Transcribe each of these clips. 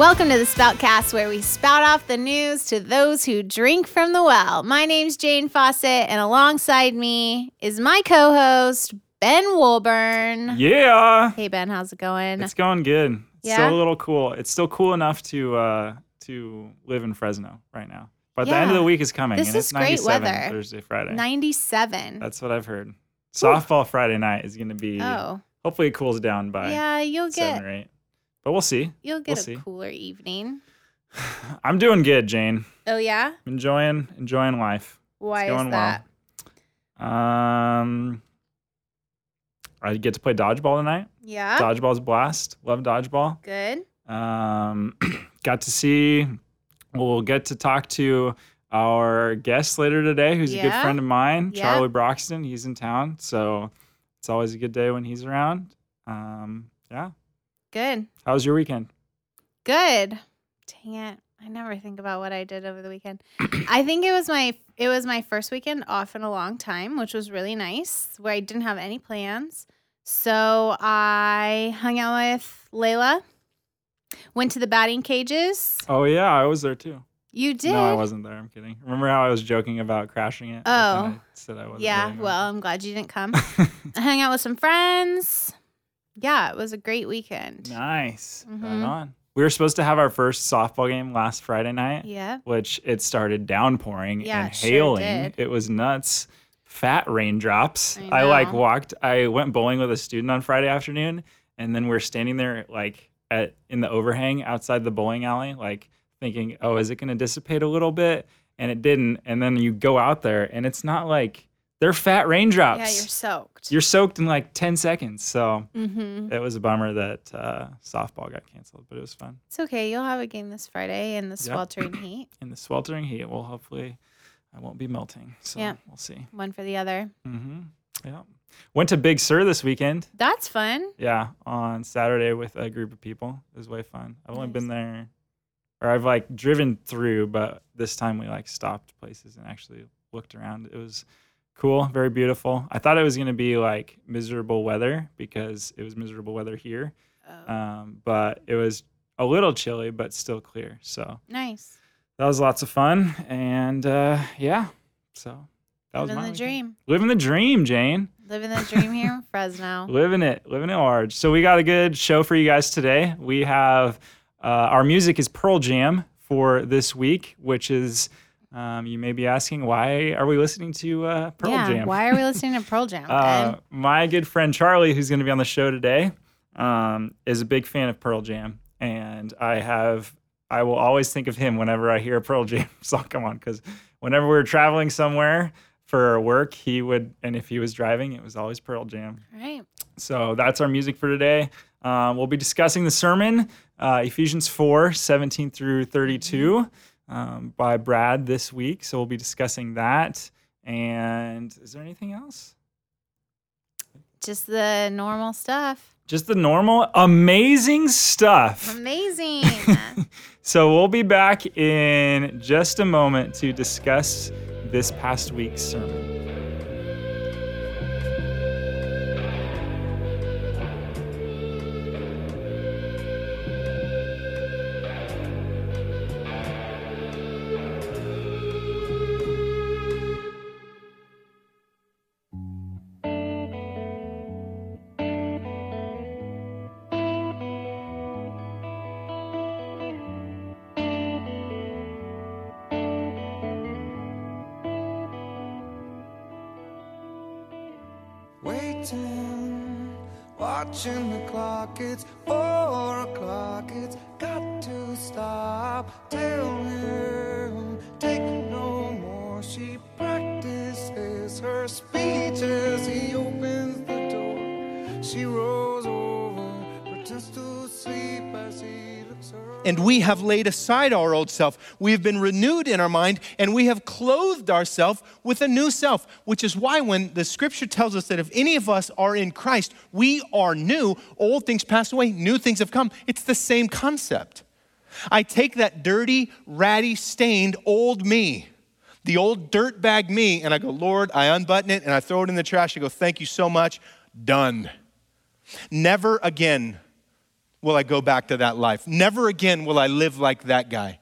Welcome to the Spoutcast, where we spout off the news to those who drink from the well. My name's Jane Fawcett, and alongside me is my co-host Ben Woolburn. Yeah. Hey Ben, how's it going? It's going good. It's Yeah? still a little cool. It's still cool enough to uh to live in Fresno right now. But the end of the week is coming This and is it's great 97 weather. Thursday, Friday. 97. That's what I've heard. Softball Friday night is going to be oh, hopefully it cools down by yeah, you'll 7 get or 8. But we'll see. you'll get we'll a see. cooler evening. I'm doing good, Jane. Oh yeah, Enjoying enjoying life. why going is well. that? Um I get to play dodgeball tonight. Yeah, Dodgeball's a blast. Love dodgeball. good. Um, got to see, we'll get to talk to our guest later today, who's a good friend of mine, Yeah. Charlie Broxton. He's in town, so it's always a good day when he's around. Um, yeah. Good. How was your weekend? Good. Dang it. I never think about what I did over the weekend. I think it was my it was my first weekend off in a long time, which was really nice, where I didn't have any plans. So I hung out with Layla, went to the batting cages. Oh yeah, I was there too. You did? No, I wasn't there. I'm kidding. Remember how I was joking about crashing it? Oh. I said I wasn't. Yeah, well, I'm glad you didn't come. I hung out with some friends. Yeah, it was a great weekend. nice. Right mm-hmm. on. We were supposed to have our first softball game last Friday night. Yeah. which it started downpouring Yeah, and it sure hailing. it was nuts. Fat raindrops. I I, like walked. I went bowling with a student on Friday afternoon, and then we're standing there like at in the overhang outside the bowling alley, like thinking, "Oh, is it going to dissipate a little bit?" And it didn't. And then you go out there, and it's not like they're fat raindrops. Yeah, you're soaked. You're soaked in like 10 seconds. So mm-hmm. it was a bummer that uh, softball got canceled, but it was fun. It's okay. You'll have a game this Friday in the Yep. sweltering heat. in the sweltering heat. Well, hopefully, I won't be melting. So Yeah. we'll see. One for the other. Mm-hmm. Yeah. Went to Big Sur this weekend. That's fun. Yeah, on Saturday with a group of people. It was way fun. I've only been there, or I've like driven through, but this time we like stopped places and actually looked around. It was cool, very beautiful. I thought it was gonna be like miserable weather because it was miserable weather here, Oh, um, but it was a little chilly, but still clear. So nice. that was lots of fun and uh yeah so that was Living my the weekend. dream. living the dream jane Living the dream here in Fresno. living it living it large so we got a good show for you guys today we have uh, our music is pearl jam for this week which is um, you may be asking why are we listening to uh, pearl yeah. jam Why are we listening to Pearl Jam? uh, my good friend Charlie, who's going to be on the show today, um, is a big fan of Pearl Jam, and I have I will always think of him whenever I hear a Pearl Jam song come on because whenever we were traveling somewhere for work, he would, and if he was driving, it was always Pearl Jam. right. So that's our music for today. Um, we'll be discussing the sermon, uh, Ephesians 4 17 through 32, um, by Brad this week. So we'll be discussing that. And is there anything else? Just the normal stuff. Just the normal, amazing stuff. Amazing. So we'll be back in just a moment to discuss this past week's sermon. Waiting, watching the clock. It's four o'clock. It's got to stop. Tell him, take no more. She practices her speech as he opens the door. She rolls over, pretends to And we have laid aside our old self. We have been renewed in our mind, and we have clothed ourselves with a new self, which is why when the scripture tells us that if any of us are in Christ, we are new. Old things pass away, new things have come. It's the same concept. I take that dirty, ratty, stained old me, the old dirtbag me, and I go, Lord, I unbutton it and I throw it in the trash. I go, thank you so much. Done. Never again will I go back to that life. Never again will I live like that guy.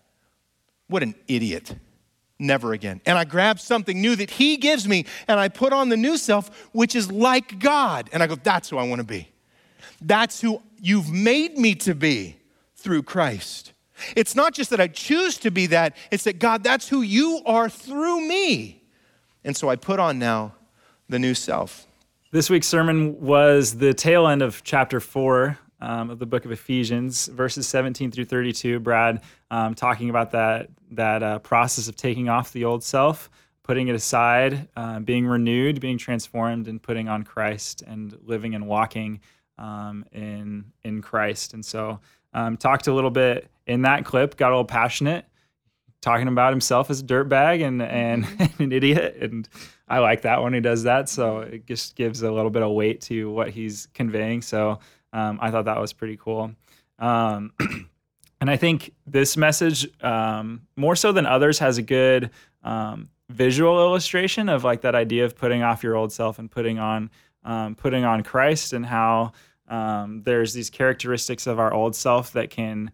What an idiot. Never again. And I grab something new that he gives me and I put on the new self, which is like God. And I go, that's who I want to be. That's who you've made me to be through Christ. It's not just that I choose to be that, it's that God, that's who you are through me. And so I put on now the new self. This week's sermon was the tail end of chapter four um, of the book of Ephesians, verses 17 through 32. Brad um, talking about that that uh, process of taking off the old self, putting it aside, uh, being renewed, being transformed, and putting on Christ and living and walking um, in in Christ. And so, um, talked a little bit in that clip, got a little passionate, talking about himself as a dirtbag and and an idiot. And I like that when he does that. So it just gives a little bit of weight to what he's conveying. So um, I thought that was pretty cool. Um, and I think this message, um, more so than others, has a good um, visual illustration of like that idea of putting off your old self and putting on um, putting on Christ, and how um, there's these characteristics of our old self that can.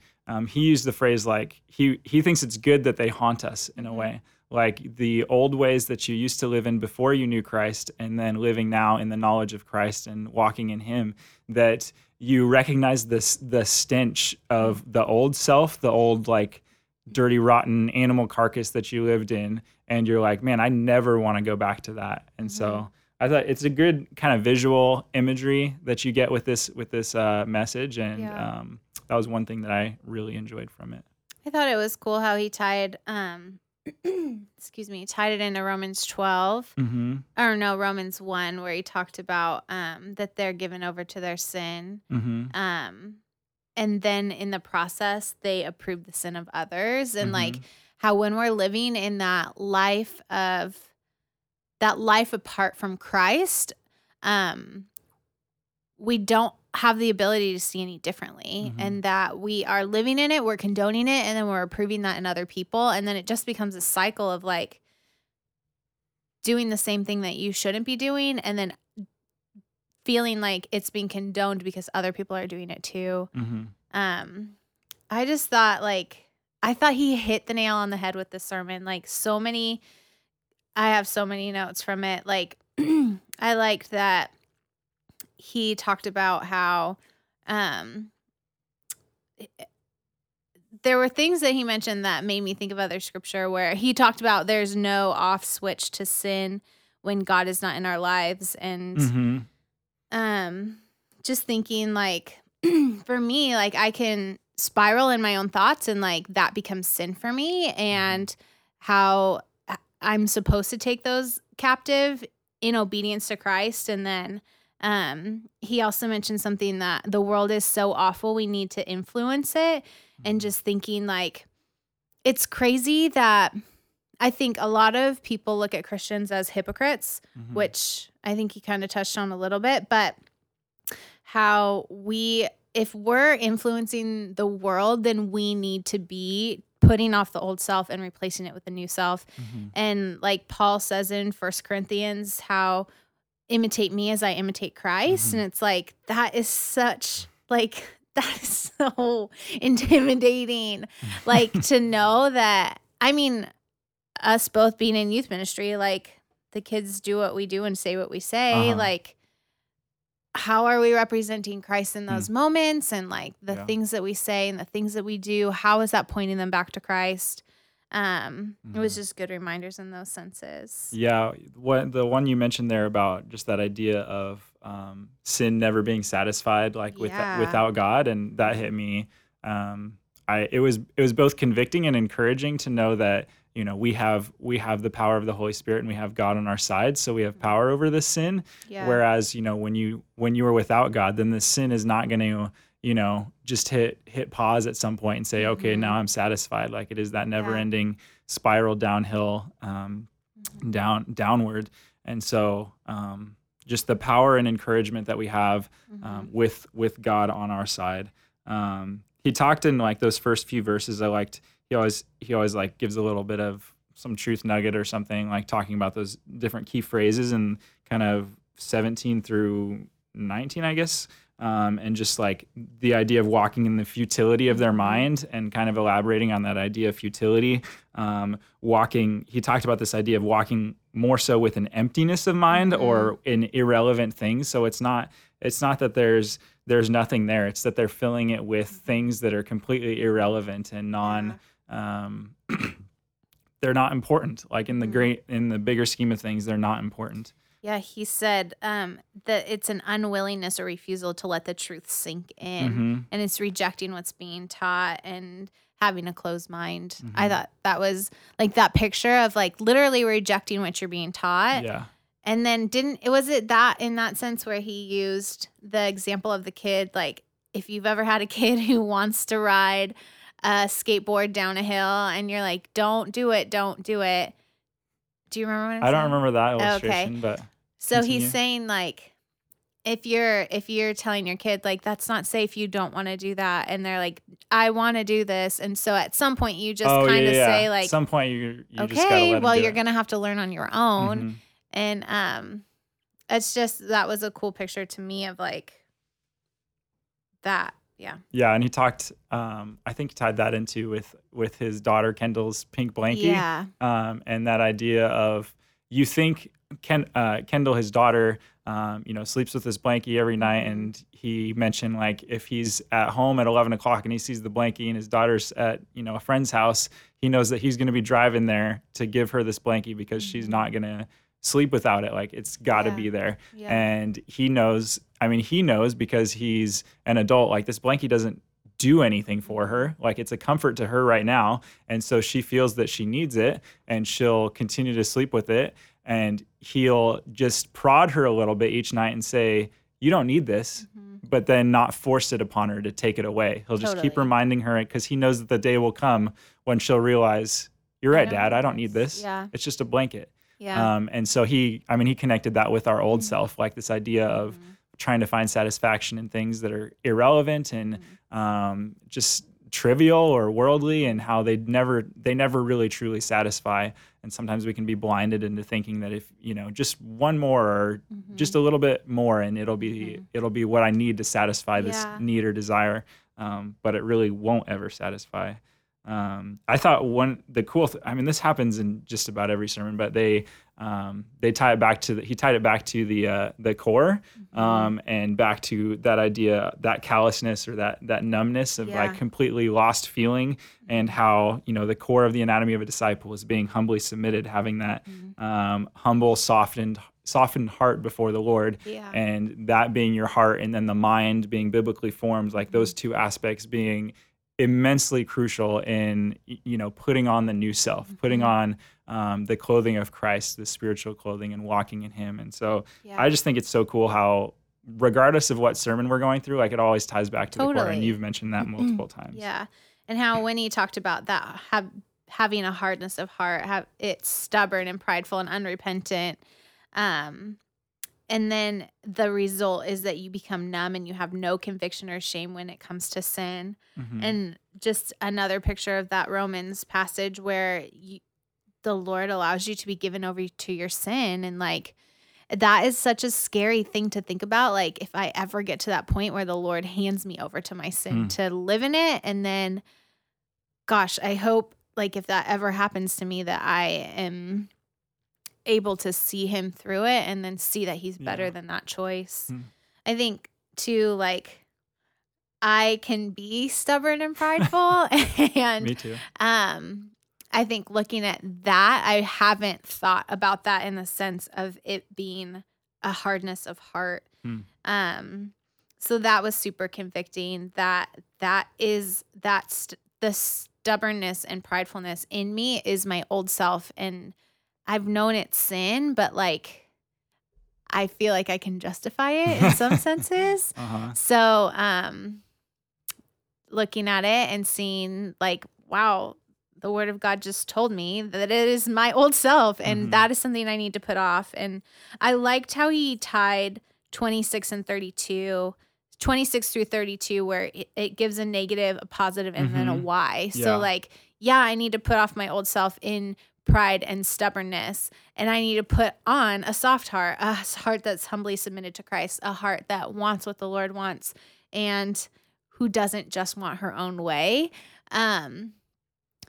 he used the phrase like he he thinks it's good that they haunt us in a way like the old ways that you used to live in before you knew Christ, and then living now in the knowledge of Christ and walking in Him, that you recognize this the stench of the old self, the old like dirty, rotten animal carcass that you lived in, and you're like, man, I never want to go back to that. And mm-hmm. so I thought it's a good kind of visual imagery that you get with this with this uh, message, and yeah. um, that was one thing that I really enjoyed from it. I thought it was cool how he tied um, excuse me, tied it into Romans 12, mm-hmm. or no, Romans 1, where he talked about um, that they're given over to their sin. Mm-hmm. Um, and then in the process, they approve the sin of others. And mm-hmm. like how when we're living in that life of, that life apart from Christ, um, we don't have the ability to see any differently mm-hmm. and that we are living in it, we're condoning it, and then we're approving that in other people. And then it just becomes a cycle of like doing the same thing that you shouldn't be doing and then feeling like it's being condoned because other people are doing it too. Mm-hmm. Um, I just thought like I thought he hit the nail on the head with this sermon. Like so many I have so many notes from it. Like I liked that he talked about how um, there were things that he mentioned that made me think of other scripture where he talked about there's no off switch to sin when God is not in our lives. And mm-hmm. um just thinking like for me like I can spiral in my own thoughts and like that becomes sin for me and how I'm supposed to take those captive in obedience to Christ. And then um, he also mentioned something that the world is so awful, we need to influence it. And mm-hmm. just thinking like, it's crazy that I think a lot of people look at Christians as hypocrites, mm-hmm. which I think he kind of touched on a little bit, but how we, if we're influencing the world, then we need to be putting off the old self and replacing it with the new self. Mm-hmm. And like Paul says in First Corinthians, how imitate me as I imitate Christ. Mm-hmm. And it's like, that is such, like, that is so intimidating. like, to know that, I mean, us both being in youth ministry, like, the kids do what we do and say what we say. Uh-huh. Like, how are we representing Christ in those mm. moments and like the yeah. things that we say and the things that we do? How is that pointing them back to Christ? Um, mm-hmm. It was mm-hmm. just good reminders in those senses. Yeah, what the one you mentioned there about just that idea of um, sin never being satisfied, like with, yeah. without God, and that hit me. Um, I it was it was both convicting and encouraging to know that you know we have we have the power of the Holy Spirit and we have God on our side, so we have power over this sin. Yeah. Whereas you know when you when you are without God, then the sin is not going to you know, just hit hit pause at some point and say, okay, mm-hmm. now I'm satisfied. Like it is that never ending spiral downhill, um, mm-hmm. down downward. And so, um, just the power and encouragement that we have mm-hmm. um, with with God on our side. Um, he talked in like those first few verses. I liked. He always he always like gives a little bit of some truth nugget or something like talking about those different key phrases and kind of 17 through 19, I guess. Um, and just like the idea of walking in the futility of their mind and kind of elaborating on that idea of futility. Um, walking, he talked about this idea of walking more so with an emptiness of mind or in irrelevant things. So it's not it's not that there's there's nothing there. It's that they're filling it with things that are completely irrelevant and non. Um, they're not important. Like in the great in the bigger scheme of things, they're not important. Yeah, he said um, that it's an unwillingness or refusal to let the truth sink in, Mhm. and it's rejecting what's being taught and having a closed mind. Mm-hmm. I thought that was like that picture of like literally rejecting what you're being taught, Yeah. and then didn't it was it that in that sense where he used the example of the kid like if you've ever had a kid who wants to ride a skateboard down a hill and you're like don't do it don't do it do you remember I don't saying? remember that Okay. illustration, but So Continue. he's saying like if you're if you're telling your kid like that's not safe, you don't want to do that, and they're like, I want to do this, and so at some point you just oh, kind of yeah. say like, At some point you you just okay, well you're it. gonna have to learn on your own, Mhm. and um, it's just that was a cool picture to me of like that, yeah, Yeah, and he talked. Um, I think he tied that into with with his daughter Kendall's pink blankie. yeah, um, and that idea of you think Ken, uh, Kendall, his daughter, um, you know, sleeps with his blankie every night, and he mentioned like if he's at home at eleven o'clock and he sees the blankie and his daughter's at you know a friend's house, he knows that he's going to be driving there to give her this blankie because she's not going to sleep without it. Like it's got to Yeah. be there, yeah, and he knows. I mean, he knows because he's an adult. Like this blankie doesn't do anything for her. Like it's a comfort to her right now. And so she feels that she needs it and she'll continue to sleep with it. And he'll just prod her a little bit each night and say, You don't need this, but then not force it upon her to take it away. He'll just keep reminding her because he knows that the day will come when she'll realize, You're right, Dad, I don't need this." Yeah. It's just a blanket. yeah, Um, and so he, I mean, he connected that with our old Mm-hmm. self, like this idea of trying to find satisfaction in things that are irrelevant and Mm-hmm. um, just trivial or worldly, and how they never, they never really truly satisfy. And sometimes we can be blinded into thinking that if you know just one more or Mm-hmm. just a little bit more, and it'll be, it'll be what I need to satisfy this Yeah. need or desire. Um, but it really won't ever satisfy. Um, I thought one the cool. Th- I mean, this happens in just about every sermon, but they um, they tie it back to the, he tied it back to the uh, the core um, and back to that idea that callousness or that that numbness of Yeah. like completely lost feeling and how you know the core of the anatomy of a disciple is being humbly submitted, having that um, humble, softened softened heart before the Lord Yeah. and that being your heart and then the mind being biblically formed like those two aspects being immensely crucial in you know putting on the new self putting on um, the clothing of christ the spiritual clothing and walking in him and so Yeah. i just think it's so cool how regardless of what sermon we're going through like it always ties back to the core and you've mentioned that multiple times Yeah. And how when he talked about that have having a hardness of heart, have it's stubborn and prideful and unrepentant. Um and then the result is that you become numb and you have no conviction or shame when it comes to sin. Mhm. And just another picture of that Romans passage where you, the Lord allows you to be given over to your sin and like that is such a scary thing to think about like if I ever get to that point where the Lord hands me over to my sin Hmm. to live in it and then gosh, I hope like if that ever happens to me that I am able to see him through it and then see that he's better Yeah. than that choice. Hmm. I think too like I can be stubborn and prideful and me too um I think looking at that I haven't thought about that in the sense of it being a hardness of heart. Hmm. Um so that was super convicting that that is that's the stubbornness and pridefulness in me is my old self and I've known it's sin but like I feel like I can justify it in some senses. uh-huh So, um, looking at it and seeing like, wow, the word of God just told me that it is my old self, and Mhm. that is something I need to put off. And I liked how he tied 26 and 32. 26 through 32 where it, it gives a negative a positive and then a Mhm. y Yeah. so like yeah i need to put off my old self in pride and stubbornness. And I need to put on a soft heart, a heart that's humbly submitted to Christ, a heart that wants what the Lord wants and who doesn't just want her own way. Um,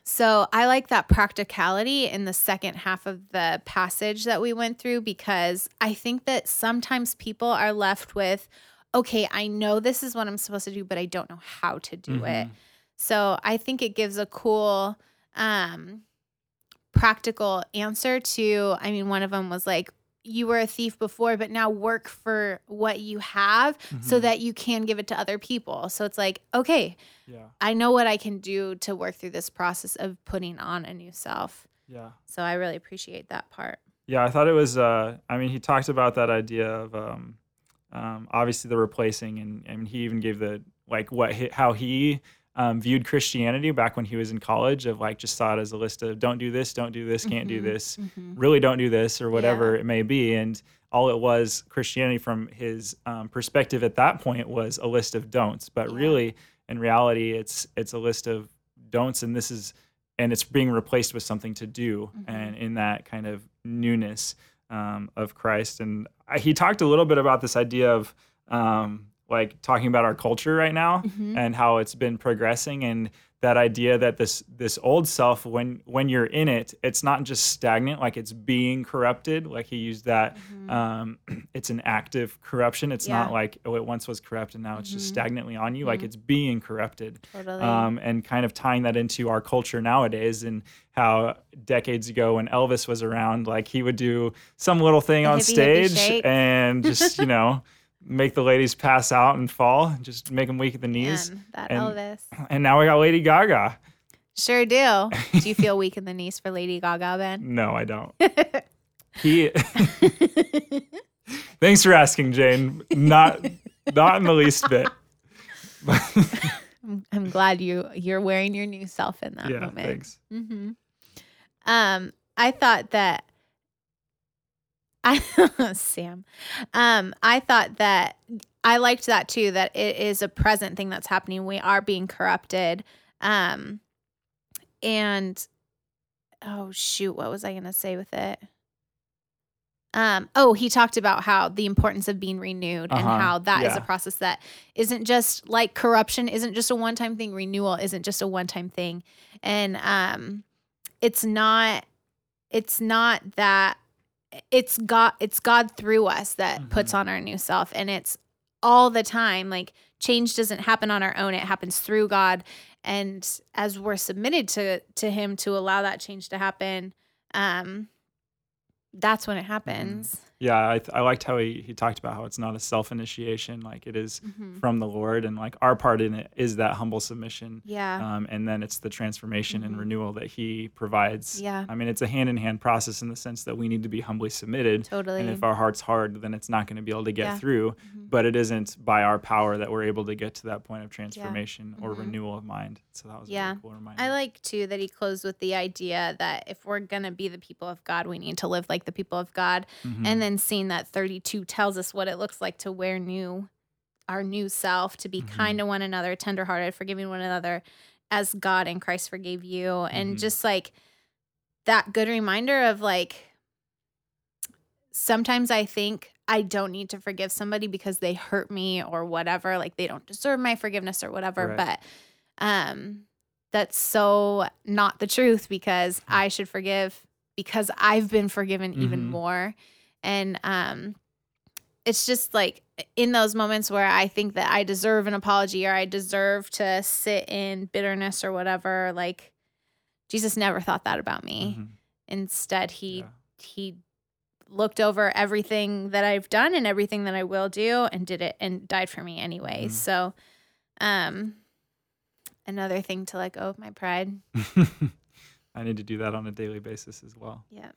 so I like that practicality in the second half of the passage that we went through because I think that sometimes people are left with, okay, I know this is what I'm supposed to do, but I don't know how to do it. Mhm. So I think it gives a cool um practical answer to I mean one of them was like you were a thief before but now work for what you have so Mhm. that you can give it to other people. So it's like okay, Yeah. I know what I can do to work through this process of putting on a new self. Yeah. So I really appreciate that part. Yeah, I thought it was. Uh, I mean, he talked about that idea of um, um, obviously the replacing, and and he even gave the like what he, how he um, viewed Christianity back when he was in college of like just saw it as a list of don't do this, don't do this, can't do Mhm, this, mhm. really don't do this, or whatever it may be, and all it was Christianity from his um, perspective at that point was a list of don'ts, but Yeah. really in reality it's it's a list of don'ts, and this is and it's being replaced with something to do Mhm. and in that kind of newness um, of christ and I, he talked a little bit about this idea of um, like talking about our culture right now Mhm. and how it's been progressing and that idea that this this old self when when you're in it it's not just stagnant like it's being corrupted like he used that Mhm. um, it's an active corruption it's not like oh it once was corrupt and now it's just Mhm. stagnantly on you like Mhm. it's being corrupted totally. um, and kind of tying that into our culture nowadays and how decades ago when Elvis was around, like he would do some little thing The on hippie, hippie stage shake. and just, you know, make the ladies pass out and fall, just make them weak at the knees. Man, that and- Elvis. And now we got Lady Gaga. Sure do. Do you feel weak in the knees for Lady Gaga, Ben? No, I don't. He. Thanks for asking, Jane. Not, not in the least bit. I'm, I'm glad you you're wearing your new self in that yeah, moment. thanks. Mm-hmm. Um, I thought that I Sam, um, I thought that I liked that too. That it is a present thing that's happening. We are being corrupted, um, and oh shoot, what was I gonna say with it? Um, oh, he talked about how the importance of being renewed and Uh-huh, how that is yeah. a process that isn't just like corruption isn't just a one-time thing renewal isn't just a one-time thing and um it's not it's not that it's god it's god through us that puts on our new self and it's all the time like change doesn't happen on our own it happens through god. And as we're submitted to to him to allow that change to happen um that's when it happens Yeah, I, I liked how he, he talked about how it's not a self initiation, like it is Mhm. from the Lord, and like our part in it is that humble submission. yeah Um, and then it's the transformation and Mhm. renewal that he provides. Yeah. I mean, it's a hand in hand process in the sense that we need to be humbly submitted. totally And if our heart's hard, then it's not going to be able to get Yeah. through. Mhm. But it isn't by our power that we're able to get to that point of transformation or Mhm. renewal of mind. So that was a Yeah. really cool reminder. I like too that he closed with the idea that if we're gonna be the people of God, we need to live like the people of God. Mhm. And then seeing that 32 tells us what it looks like to wear new, our new self, to be Mhm. kind to one another, tenderhearted, forgiving one another, as God and Christ forgave you, and Mhm. just like that good reminder of like. Sometimes I think I don't need to forgive somebody because they hurt me or whatever, like they don't deserve my forgiveness or whatever. Right. But um that's so not the truth because Hmm. I should forgive because I've been forgiven even Mhm. more. And um it's just like in those moments where I think that I deserve an apology or I deserve to sit in bitterness or whatever, like Jesus never thought that about me. Mhm. Instead, he Yeah. he looked over everything that I've done and everything that I will do and did it and died for me anyway. Mhm. So um another thing to let go of my pride. I need to do that on a daily basis as well. Yeah.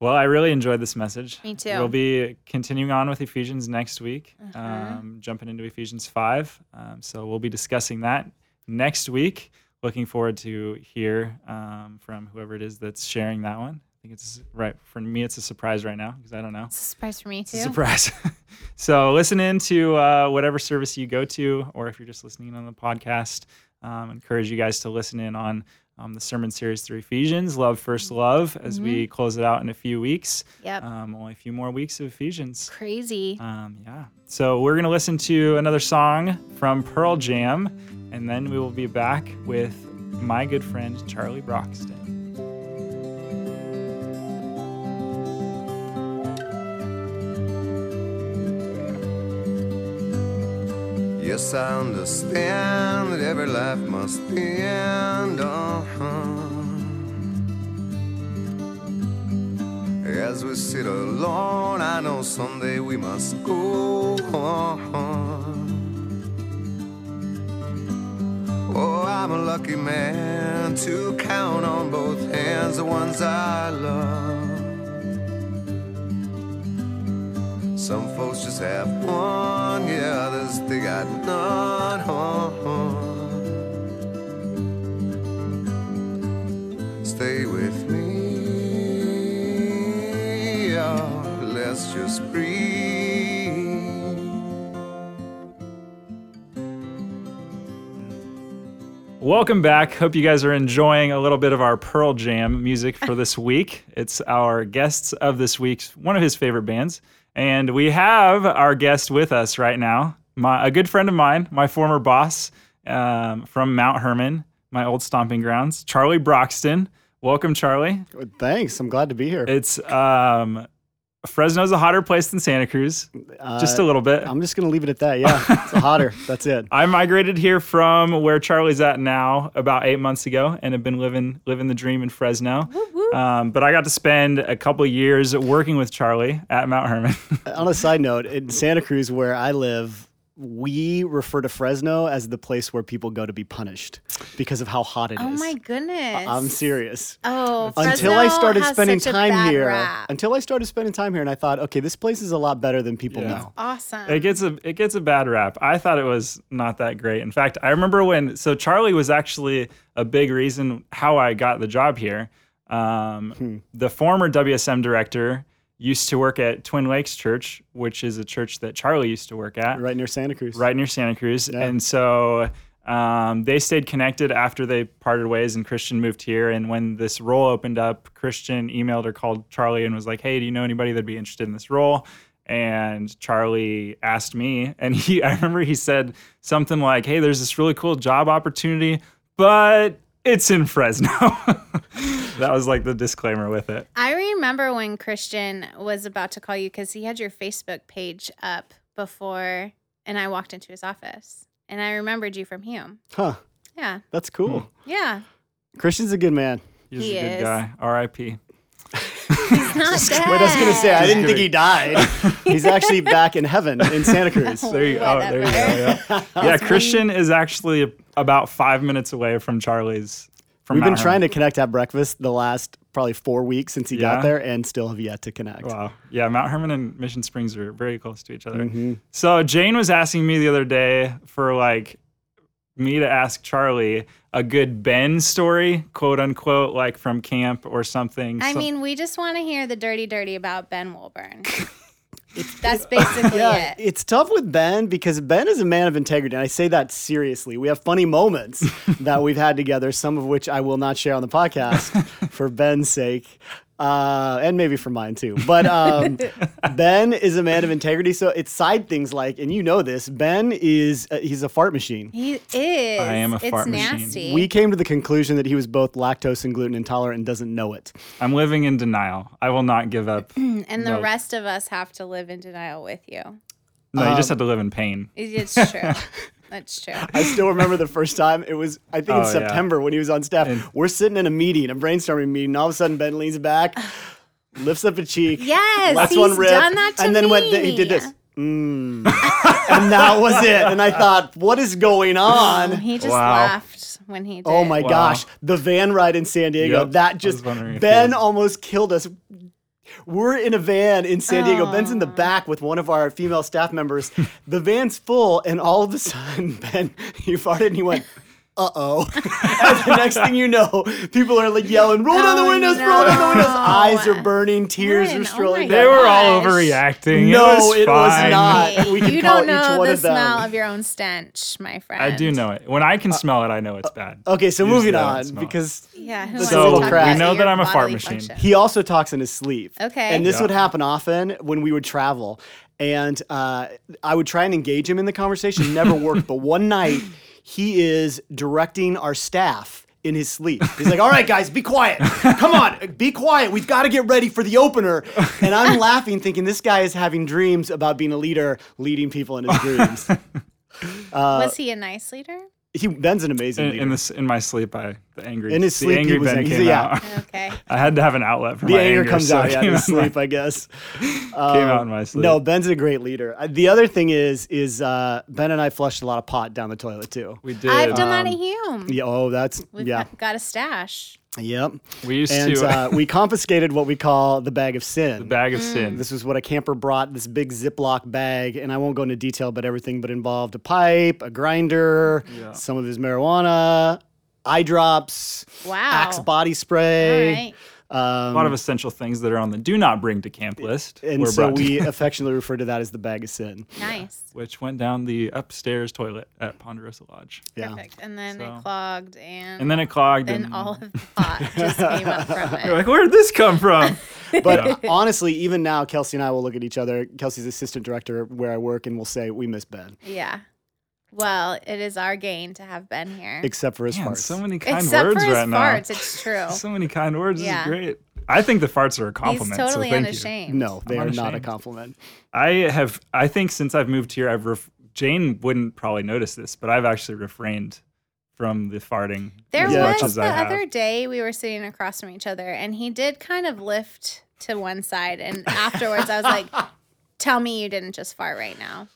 Well, I really enjoyed this message. Me too. We'll be continuing on with Ephesians next week, Uh-huh. um, jumping into Ephesians 5. Um, so we'll be discussing that next week. Looking forward to hear um, from whoever it is that's sharing that one. I think it's right for me. It's a surprise right now because I don't know. It's a surprise for me It's too. a surprise. so listen in to uh, whatever service you go to, or if you're just listening on the podcast, um, encourage you guys to listen in on um, the sermon series through Ephesians, Love First Love, as we close it out in a few weeks. Yep. Um, only a few more weeks of Ephesians. Crazy. Um, yeah. So we're going to listen to another song from Pearl Jam, and then we will be back with my good friend Charlie Broxton. Yes, I understand that every life must end. Uh-huh. As we sit alone, I know someday we must go on. Oh, I'm a lucky man to count on both hands the ones I love. Some folks just have one, yeah, others they got none. Stay with me, let's just breathe. Welcome back. Hope you guys are enjoying a little bit of our Pearl Jam music for this week. It's our guests of this week's one of his favorite bands, and we have our guest with us right now. My a good friend of mine, my former boss um, from Mount Hermon, my old stomping grounds, Charlie Broxton. Welcome, Charlie. Thanks. I'm glad to be here. It's um, Fresno's a hotter place than Santa Cruz, just a Uh, little bit. I'm just gonna leave it at that. Yeah, it's hotter. That's it. I migrated here from where Charlie's at now about eight months ago, and have been living living the dream in Fresno. Um, but I got to spend a couple years working with Charlie at Mount Hermon. On a side note, in Santa Cruz, where I live, we refer to Fresno as the place where people go to be punished because of how hot it is. oh my goodness. I'm serious. Oh, Until I started has spending such a time bad here, rap. until I started spending time here, and I thought, okay, this place is a lot better than people Yeah. know. Awesome. it gets a it gets a bad rap. I thought it was not that great. In fact, I remember when so Charlie was actually a big reason how I got the job here. Um, The former WSM director used to work at Twin Lakes Church, which is a church that Charlie used to work at. Right near Santa Cruz. right near Santa Cruz. And so um, they stayed connected after they parted ways and Christian moved here. And when this role opened up, Christian emailed or called Charlie and was like, Hey, do you know anybody that'd be interested in this role? And Charlie asked me, and he, I remember he said something like, Hey, there's this really cool job opportunity, but it's in Fresno. that was like the disclaimer with it. I remember when Christian was about to call you because he had your Facebook page up before, and I walked into his office, and I remembered you from him. Huh. Yeah, That's cool. Yeah. Christian's a good man. He's He a good is. guy. R.I.P. He's not dead. Wait, I was gonna say I didn't think he died. He's actually back in heaven in Santa Cruz. There you, oh, there you go. Yeah, yeah Christian is actually about five minutes away from Charlie's. From We've been Mount trying to connect at breakfast the last probably four weeks since he Yeah? got there, and still have yet to connect. Wow. Yeah, Mount Hermon and Mission Springs are very close to each other. Mm-hmm. So Jane was asking me the other day for like me to ask Charlie a good Ben story, quote unquote, like from camp or something. I Some- mean, we just want to hear the dirty, dirty about Ben Wilburn. That's basically Yeah, it. it's tough with Ben because Ben is a man of integrity, and I say that seriously. We have funny moments that we've had together, some of which I will not share on the podcast for Ben's sake. Uh, and maybe for mine too. But um, Ben is a man of integrity, so it's side things like, and you know this. Ben is uh, he's a fart machine. He is. I am a it's fart machine. nasty. We came to the conclusion that he was both lactose and gluten intolerant and doesn't know it. I'm living in denial. I will not give up. and the No. rest of us have to live in denial with you. No, you Um, just have to live in pain. It's true. That's true. I still remember the first time. It was, I think, in Oh, yeah. September when he was on staff. And- We're sitting in a meeting, a brainstorming meeting. All of a sudden, Ben leans back, lifts up a cheek. Yes, lets he's one rip, done that to and then me. went. He did this. Mm. and that was it. And I thought, what is going on? He just Wow. laughed when he did. Oh my Wow. gosh, the van ride in San Diego. Yep. That just Ben almost killed us. We're in a van in San Diego. Ben's Oh. in the back with one of our female staff members. the van's full, and all of a sudden, Ben, he farted and he went, uh oh. and the next thing you know, people are like yelling, roll down the Oh, windows, roll down the windows. Eyes are burning, tears Ryan, are oh strolling my They down. were all overreacting. No, it was, it was not. Hey, We you don't each know one the of smell of your own stench, my friend. I do know it. When I can smell it, I know it's bad. Okay, so Usually moving on smell because Yeah. Who This wants is a to little talk crass. about You know that I'm a fart machine. function? he also talks in his sleep. Okay. And this Yeah. would happen often when we would travel. And uh, I would try and engage him in the conversation. Never worked. But one night, he is directing our staff in his sleep. He's like, all right, guys, be quiet. Come on, be quiet. We've got to get ready for the opener. And I'm laughing, thinking this guy is having dreams about being a leader, leading people in his dreams. Uh, Was he a nice leader? He Ben's an amazing In, leader. in this, in my sleep, I the angry, In his the sleep, he angry was Ben angry. came Yeah. out. Okay. I had to have an outlet for the my anger, anger. comes so out yeah, in came his my- sleep, I guess. Came out in my sleep. No, Ben's a great leader. Uh, The other thing is, is uh, Ben and I flushed a lot of pot down the toilet too. we did. I've done that Um, at Hume. Yeah. Oh, that's We've yeah. got, got a stash. Yep. we used And to uh, we confiscated what we call the bag of sin. the bag Mm. of sin. This was what a camper brought, this big Ziploc bag, and I won't go into detail, but everything but involved a pipe, a grinder, Yeah. some of his marijuana, eye drops, Wow. Axe body All spray. Right. Um, a lot of essential things that are on the do not bring to camp list. and were so brought we affectionately refer to that as the bag of sin. Nice. which went down the upstairs toilet at Ponderosa Lodge. Yeah. Perfect. And then So- it clogged and, And then it clogged. then and all of the pot just came up from you're it. like, where did this come from? But honestly, even now, Kelsey and I will look at each other. Kelsey's assistant director where I work, and we'll say we miss Ben, Yeah. Well, it is our gain to have been here. except for his Man, farts. so many kind Except words for his right farts, now. it's true. So many kind words. Yeah. This is great. I think the farts are a compliment. He's compliment. totally so thank unashamed. no, they I'm are not a compliment. I have. I think since I've moved here, I've. Ref- Jane wouldn't probably notice this, but I've actually refrained from the farting There as Yeah. much was as the I have. other day we were sitting across from each other, and he did kind of lift to one side, and afterwards I was like, "Tell me you didn't just fart right now."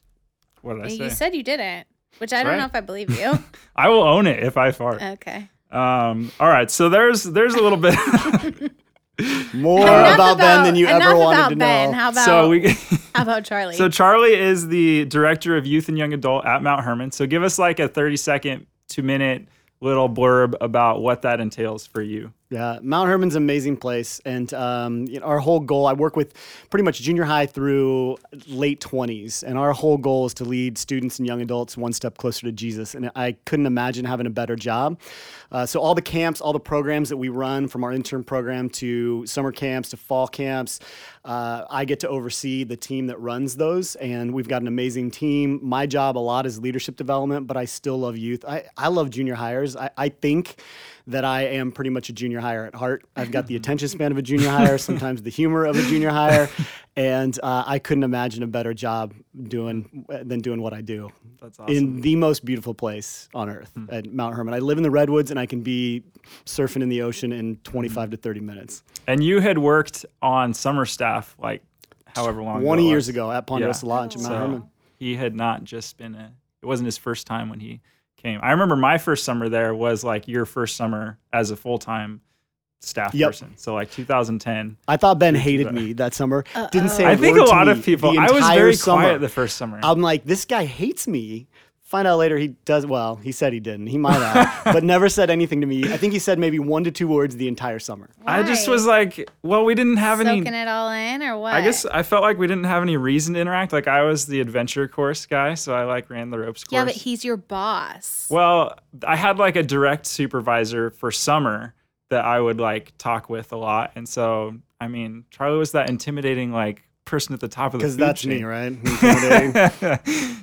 what did I say? you said you didn't, which I don't right. know if I believe you. I will own it if I fart. okay. Um, all right, so there's there's a little bit. More Enough about, Ben than you ever wanted about to Ben. know. How about so we how about Charlie? so Charlie is the director of youth and young adult at Mount Hermon. So give us like a 30 second, two minute little blurb about what that entails for you. Yeah, Mount Hermon's an amazing place, and um, you know, our whole goal. I work with pretty much junior high through late twenties, and our whole goal is to lead students and young adults one step closer to Jesus. And I couldn't imagine having a better job. Uh, so all the camps, all the programs that we run, from our intern program to summer camps to fall camps, uh, I get to oversee the team that runs those, and we've got an amazing team. My job a lot is leadership development, but I still love youth. I, I love junior highers. I, I think that I am pretty much a junior higher at heart. I've got the attention span of a junior higher, sometimes the humor of a junior higher, and uh, I couldn't imagine a better job doing than doing what I do That's awesome. in the most beautiful place on earth at Mount Hermon. I live in the redwoods, and I can be surfing in the ocean in 25 to 30 minutes. and you had worked on summer staff like however long 20 ago years ago at Ponderosa Yeah. Lodge in Mount Hermon. He had not just been a it wasn't his first time when he came. I remember my first summer there was like your first summer as a full time staff Yep. person. So like 2010. I thought Ben hated me that summer. Didn't say. I a think a to lot of people I was very summer. quiet the first summer. I'm like, this guy hates me. Find out later he does. Well, he said he didn't. He might have, but never said anything to me. I think he said maybe one to two words the entire summer. I just was like, well, we didn't have any soaking it all in, or what? I guess I felt like we didn't have any reason to interact. Like I was the adventure course guy, so I like ran the ropes course. Yeah, but he's your boss. Well, I had like a direct supervisor for summer that I would like talk with a lot, and so I mean, Charlie was that intimidating like person at the top of the Because that's me, right?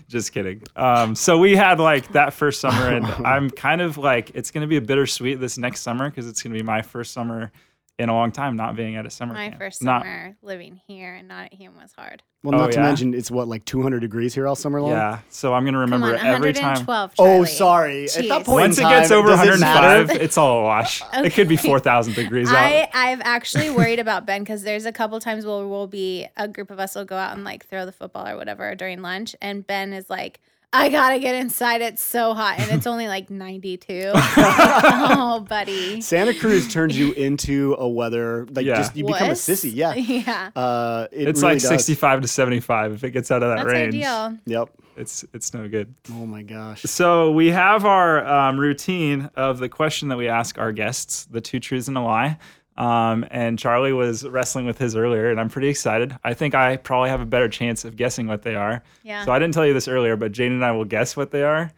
Just kidding. Um, so we had like that first summer, and I'm kind of like it's gonna be a bittersweet this next summer because it's gonna be my first summer in a long time not being at a summer My camp. first Not- summer living here and not at Hume was hard. well, Oh, not to yeah? mention it's what like 200 degrees here all summer long. Yeah, so I'm gonna Come remember on, it every time. 112. Oh, Charlie. sorry. At that Jeez. point Once in it gets over does it 105, it's all a wash. It could be 4,000 degrees out. I, I've actually worried about Ben because there's a couple times where we'll be a group of us will go out and like throw the football or whatever during lunch, and Ben is like, I gotta get inside. It's so hot, and it's only like 92. oh, buddy. Santa Cruz turns you into a weather like Yeah. just you become a sissy. Yeah. Yeah. Uh, it It's really like does. 65 to 75 if it gets out of that That's range. ideal. Yep. It's it's no good. Oh my gosh. So we have our um, routine of the question that we ask our guests, the two truths and a lie. Um, and Charlie was wrestling with his earlier, and I'm pretty excited. I think I probably have a better chance of guessing what they are. Yeah. So I didn't tell you this earlier, but Jane and I will guess what they are.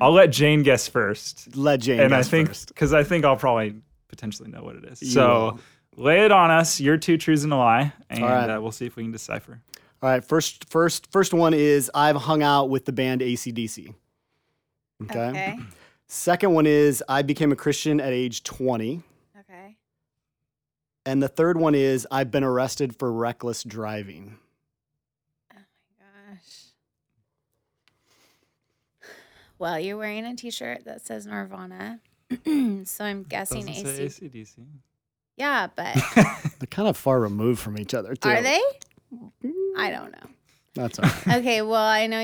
I'll let Jane guess first, Let Jane and I think first. because I think I'll probably potentially know what it is. You so lay it on us. Your two truths and a lie, and right. uh, we'll see if we can decipher. All right, first first first one is I've hung out with the band ACDC. Okay. Okay. Second one is I became a Christian at age 20. Okay. And the third one is I've been arrested for reckless driving. Oh my gosh. Well, you're wearing a T-shirt that says Nirvana, so I'm guessing Doesn't AC. say ACDC. Yeah, but They're kind of far removed from each other, too. are they? I don't know. That's all right. Okay, well, I know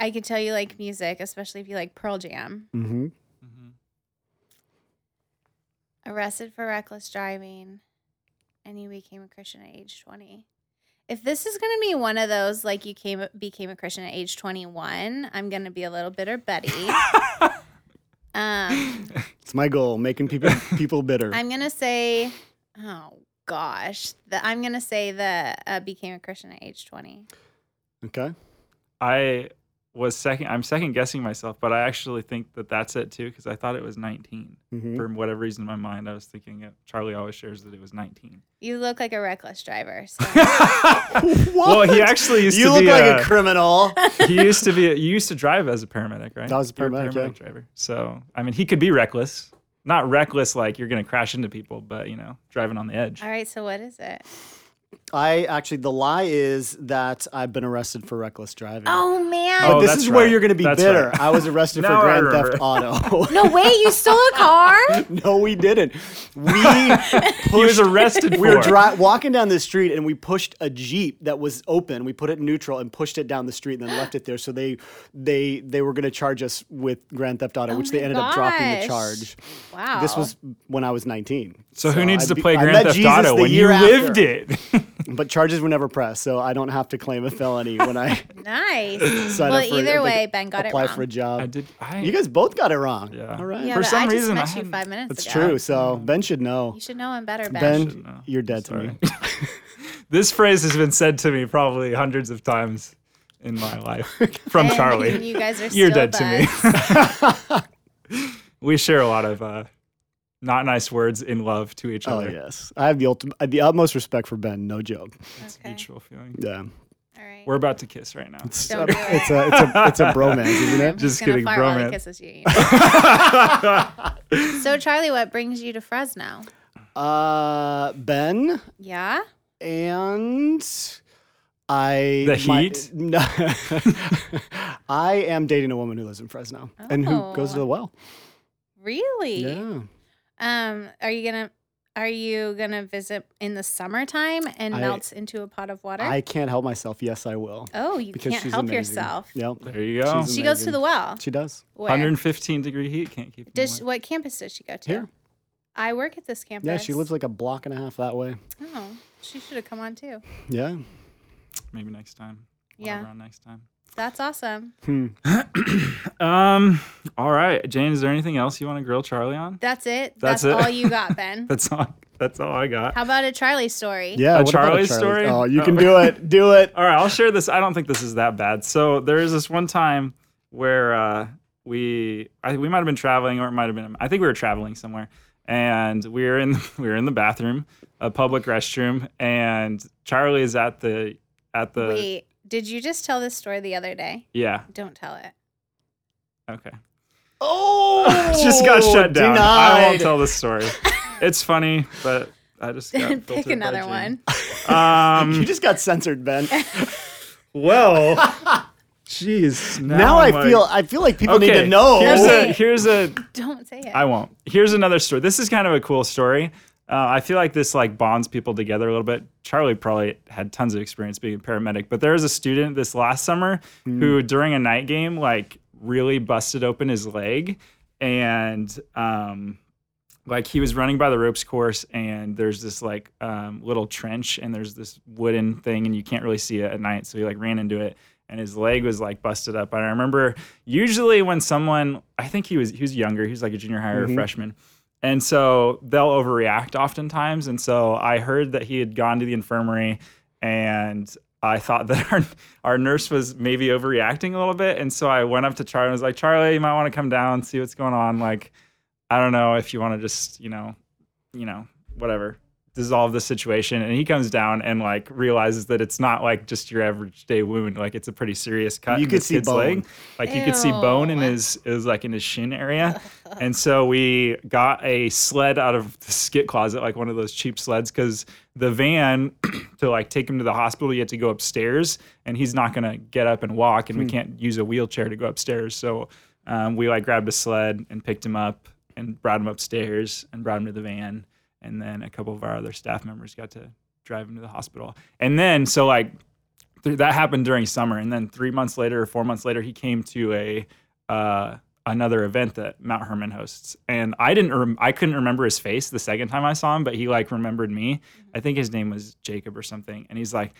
I could tell you like music, especially if you like Pearl Jam. Mm-hmm. mm-hmm. Arrested for reckless driving, and you became a Christian at age 20. If this is going to be one of those like you came became a Christian at age 21, I'm going to be a little bitter Betty. um, It's my goal, making people people bitter. I'm going to say, oh gosh, that I'm going to say that uh, became a Christian at age 20. okay. I was second. I'm second guessing myself, but I actually think that that's it too because I thought it was 19. Mhm. For whatever reason in my mind, I was thinking it. Charlie always shares that it was 19. You look like a reckless driver. So. Well, he actually used You to look like a, a criminal. he used to be. A, You used to drive as a paramedic, right? I was a You were paramedic, yeah. driver. So I mean, he could be reckless. Not reckless like you're gonna crash into people, but you know, driving on the edge. All right, so what is it? I actually, the lie is that I've been arrested for reckless driving. Oh man. Oh, this that's is where you're going to be That's bitter. right. I was arrested for Grand Theft. Auto. No, way! you stole a car? no, we didn't. We He was arrested we were for. dri- walking down the street and we pushed a jeep that was open. We put it in neutral and pushed it down the street and then left it there. So they they they were going to charge us with Grand Theft Auto, Oh which they my ended up dropping the charge. Wow. This was when I was 19. so who needs I to be- play I Grand Theft Jesus Auto when you after. lived it? But charges were never pressed, so I don't have to claim a felony when I nice. sign well, up for either like, way, Ben got it apply wrong. for a job. I did. I, You guys both got it wrong. Yeah. All right. yeah, For but some I just reason, I you five minutes That's ago. true. So Ben should know. You should know him better, Ben. Ben, know. you're dead to me. This phrase has been said to me probably hundreds of times in my life from And Charlie. You guys are You're still dead to me. we share a lot of uh, not nice words in love to each other. Oh other. yes, I have the ultimate, the utmost respect for Ben. No joke. It's a mutual feeling. Yeah, All right. We're about to kiss right now. it's, Don't do it's a it's a it's a bromance, isn't I'm it? Just kidding, fire while he bromance. kisses you. so, Charlie, what brings you to Fresno? Uh, Ben Yeah. and I. The my- heat? no. I am dating a woman who lives in Fresno and who goes to the well. Really? Yeah, Um, are you gonna are you gonna visit in the summertime and I- melts into a pot of water? I can't help myself. Yes, I will. oh, you Because can't help amazing. yourself. Yep. There you go. She's She goes to the well. She does. Where? 115 degree heat can't keep. Does away. what campus does she go to? Here. I work at this campus. Yeah, she lives like a block and a half that way. Oh, she should have come on too. Yeah. Maybe next time. I'll Yeah. have her on next time. That's awesome. Hmm. Um. All right, Jane. Is there anything else you want to grill Charlie on? That's it. That's That's, it? all you got, Ben. That's all. That's all I got. How about a Charlie story? Yeah. A what about Charlie story? Oh, you Oh. can do it. Do it. All right, I'll share this. I don't think this is that bad. So there is this one time where uh, we I, we might have been traveling, or it might have been I think we were traveling somewhere, and we were in we were in the bathroom, a public restroom, and Charlie is at the at the Wait, did you just tell this story the other day? yeah Don't tell it. okay Oh, just got shut down. I won't tell this story. it's funny, but I just got Pick filtered by another one. Um, You just got censored, Ben. well, jeez. Now, now I like- feel I feel like people need to know. Here's a here's a Don't say it. I won't. Here's another story. This is kind of a cool story. Uh, I feel like this like bonds people together a little bit. Charlie probably had tons of experience being a paramedic, but there was a student this last summer who, during a night game, like really busted open his leg, and um, like he was running by the ropes course, and there's this like um, little trench, and there's this wooden thing, and you can't really see it at night, so he like ran into it. And his leg was like busted up. And I remember usually when someone, I think he was he was younger, he was like a junior high or a freshman, and so they'll overreact oftentimes. And so I heard that he had gone to the infirmary and I thought that our, our nurse was maybe overreacting a little bit. And so I went up to Charlie and was like, Charlie, you might want to come down, and see what's going on. Like, I don't know if you want to just, you know, you know, whatever, dissolve the situation. And he comes down and like realizes that it's not like just your average day wound. Like it's a pretty serious cut. You could see kid's bone. leg. Like you could see bone in his, it was like in his shin area. and so we got a sled out of the skit closet, like one of those cheap sleds, because the van to like take him to the hospital, you had to go upstairs, and he's not gonna get up and walk, and we can't use a wheelchair to go upstairs. So um, we like grabbed a sled and picked him up and brought him upstairs and brought him to the van, and then a couple of our other staff members got to drive him to the hospital. And then so like th- that happened during summer, and then three months later or four months later, he came to a uh, another event that Mount Hermon hosts, and I didn't, rem- I couldn't remember his face the second time I saw him, but he like remembered me. I think his name was Jacob or something, and he's like.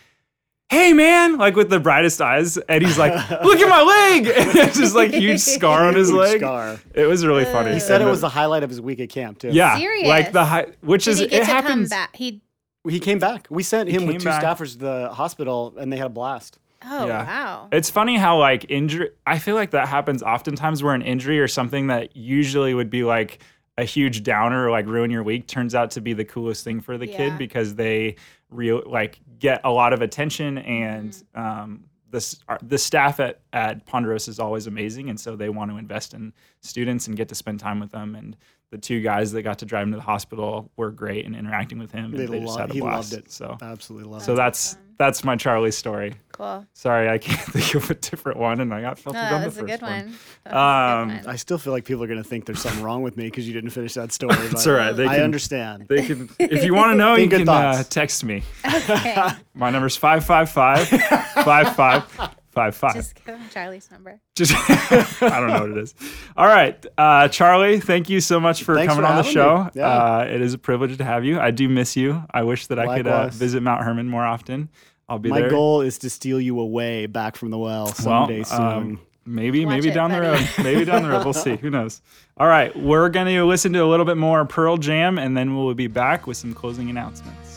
Hey man, like with the brightest eyes, and he's like, "Look at my leg!" And it's just like huge scar on his Huge leg. scar. It was really funny. He said And it was the- the highlight of his week at camp too. yeah, Serious? like the high, which Did is he it get to come happens. back? He. He came back. We sent him with two back. staffers to the hospital, and they had a blast. Oh Yeah. wow. It's funny how like injury. I feel like that happens oftentimes where an injury or something that usually would be like a huge downer or like ruin your week turns out to be the coolest thing for the Yeah. kid because they real like get a lot of attention and Mm-hmm. um, the the staff at at Ponderosa is always amazing and so they want to invest in students and get to spend time with them and the two guys that got to drive him to the hospital were great and interacting with him They and they just lo- had a blast. he loved it. So Absolutely loved so it. So that's that's my Charlie story. Cool. Sorry, I can't think of a different one, and I got felt No, that the was a first good one. one. That a Um, good one. I still feel like people are going to think there's something wrong with me because you didn't finish that story. It's but all right. They I can, understand. They can. If you want to know, you can uh, text me. Okay. My number's five five five five five five five. five. Just give him Charlie's number. Just I don't know what it is. All right, uh, Charlie. Thank you so much for Thanks coming for on the show. Yeah. Uh, it is a privilege to have you. I do miss you. I wish that I could uh, visit Mount Hermon more often. I'll be there. My there. goal is to steal you away back from the well Well, someday soon. um, maybe, Watch maybe it, down the road. Maybe down the road. We'll see. Who knows? All right, we're going to listen to a little bit more Pearl Jam, and then we'll be back with some closing announcements.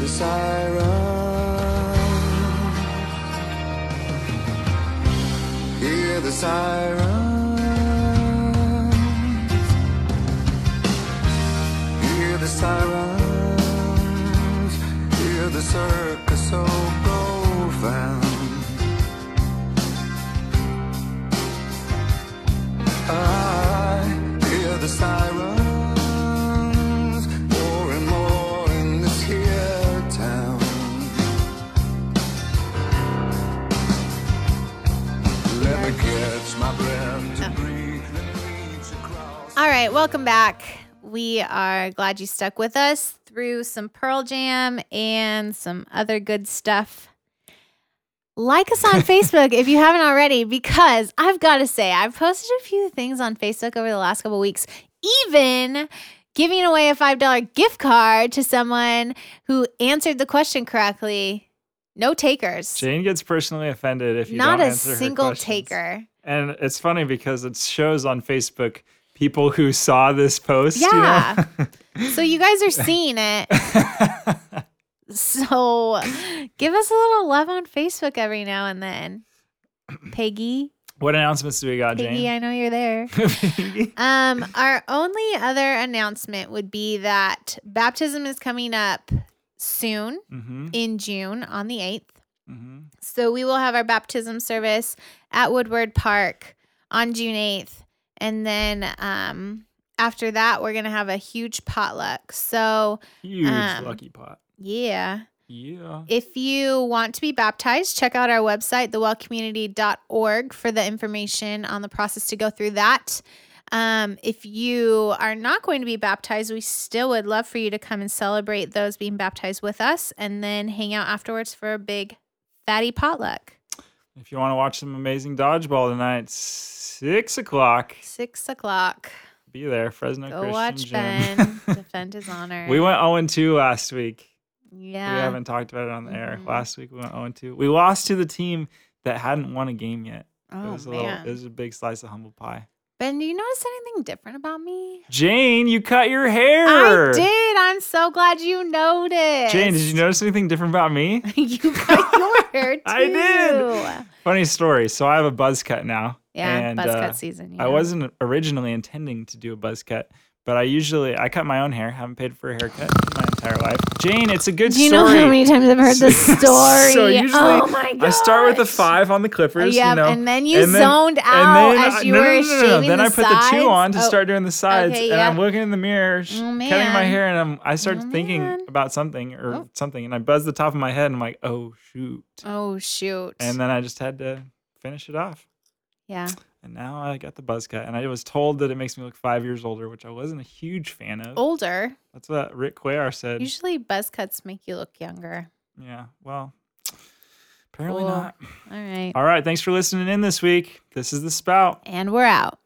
The siren. Hear the siren. Hear the sirens. Hear the circus right, welcome back. We are glad you stuck with us through some Pearl Jam and some other good stuff. Like us on Facebook if you haven't already, because I've got to say, I've posted a few things on Facebook over the last couple weeks, even giving away a $5 gift card to someone who answered the question correctly. No takers. Jane gets personally offended if you Not don't a answer her single questions. taker. And it's funny because it shows on Facebook people who saw this post. you know? Yeah. so you guys are seeing it. So give us a little love on Facebook every now and then. Peggy, what announcements do we got, Peggy, Jane? I know you're there. Um, our only other announcement would be that baptism is coming up soon mm-hmm, in June on the 8th. mm-hmm. So we will have our baptism service at Woodward Park on June 8th. And then um, after that, we're going to have a huge potluck. So, Huge Um, lucky pot. yeah. Yeah. If you want to be baptized, check out our website, thewellcommunity.org, for the information on the process to go through that. Um, if you are not going to be baptized, we still would love for you to come and celebrate those being baptized with us and then hang out afterwards for a big fatty potluck. If you want to watch some amazing dodgeball tonight, six o'clock, Six o'clock. be there. Fresno Go Christian watch Gym. Ben defend his honor. we went 0 2 last week. Yeah. We haven't talked about it on the air. Mhm. Last week we went 0 2. We lost to the team that hadn't won a game yet. it oh was a man. little, it was a big slice of humble pie. Ben, do you notice anything different about me? Jane, you cut your hair. I did. I'm so glad you noticed. Jane, did you notice anything different about me? you cut your hair too. I did. Funny story. So I have a buzz cut now. Yeah, and, buzz uh, cut season. Yeah. I wasn't originally intending to do a buzz cut, but I usually I cut my own hair. Haven't paid for a haircut in my entire life. Jane, it's a good Do you story. know how many times I've heard this story? so usually oh my god! I start with a five on the clippers. Yeah, you know, and then you and zoned and out then as I- you no, no, were no, no, no. shaving Then the I put the two on to Oh, start doing the sides, okay, and. I'm looking in the mirror, sh- Oh, cutting my hair, and I'm, I start Oh, thinking man. about something or Oh. something, and I buzz the top of my head, and I'm like, oh shoot, Oh shoot! and then I just had to finish it off. yeah, And now I got the buzz cut, and I was told that it makes me look five years older, which I wasn't a huge fan of. older. That's what Rick Cuellar said. Usually, buzz cuts make you look younger. Yeah, well, apparently Cool. not. All right, All right, thanks for listening in this week. This is The Spout. and we're out.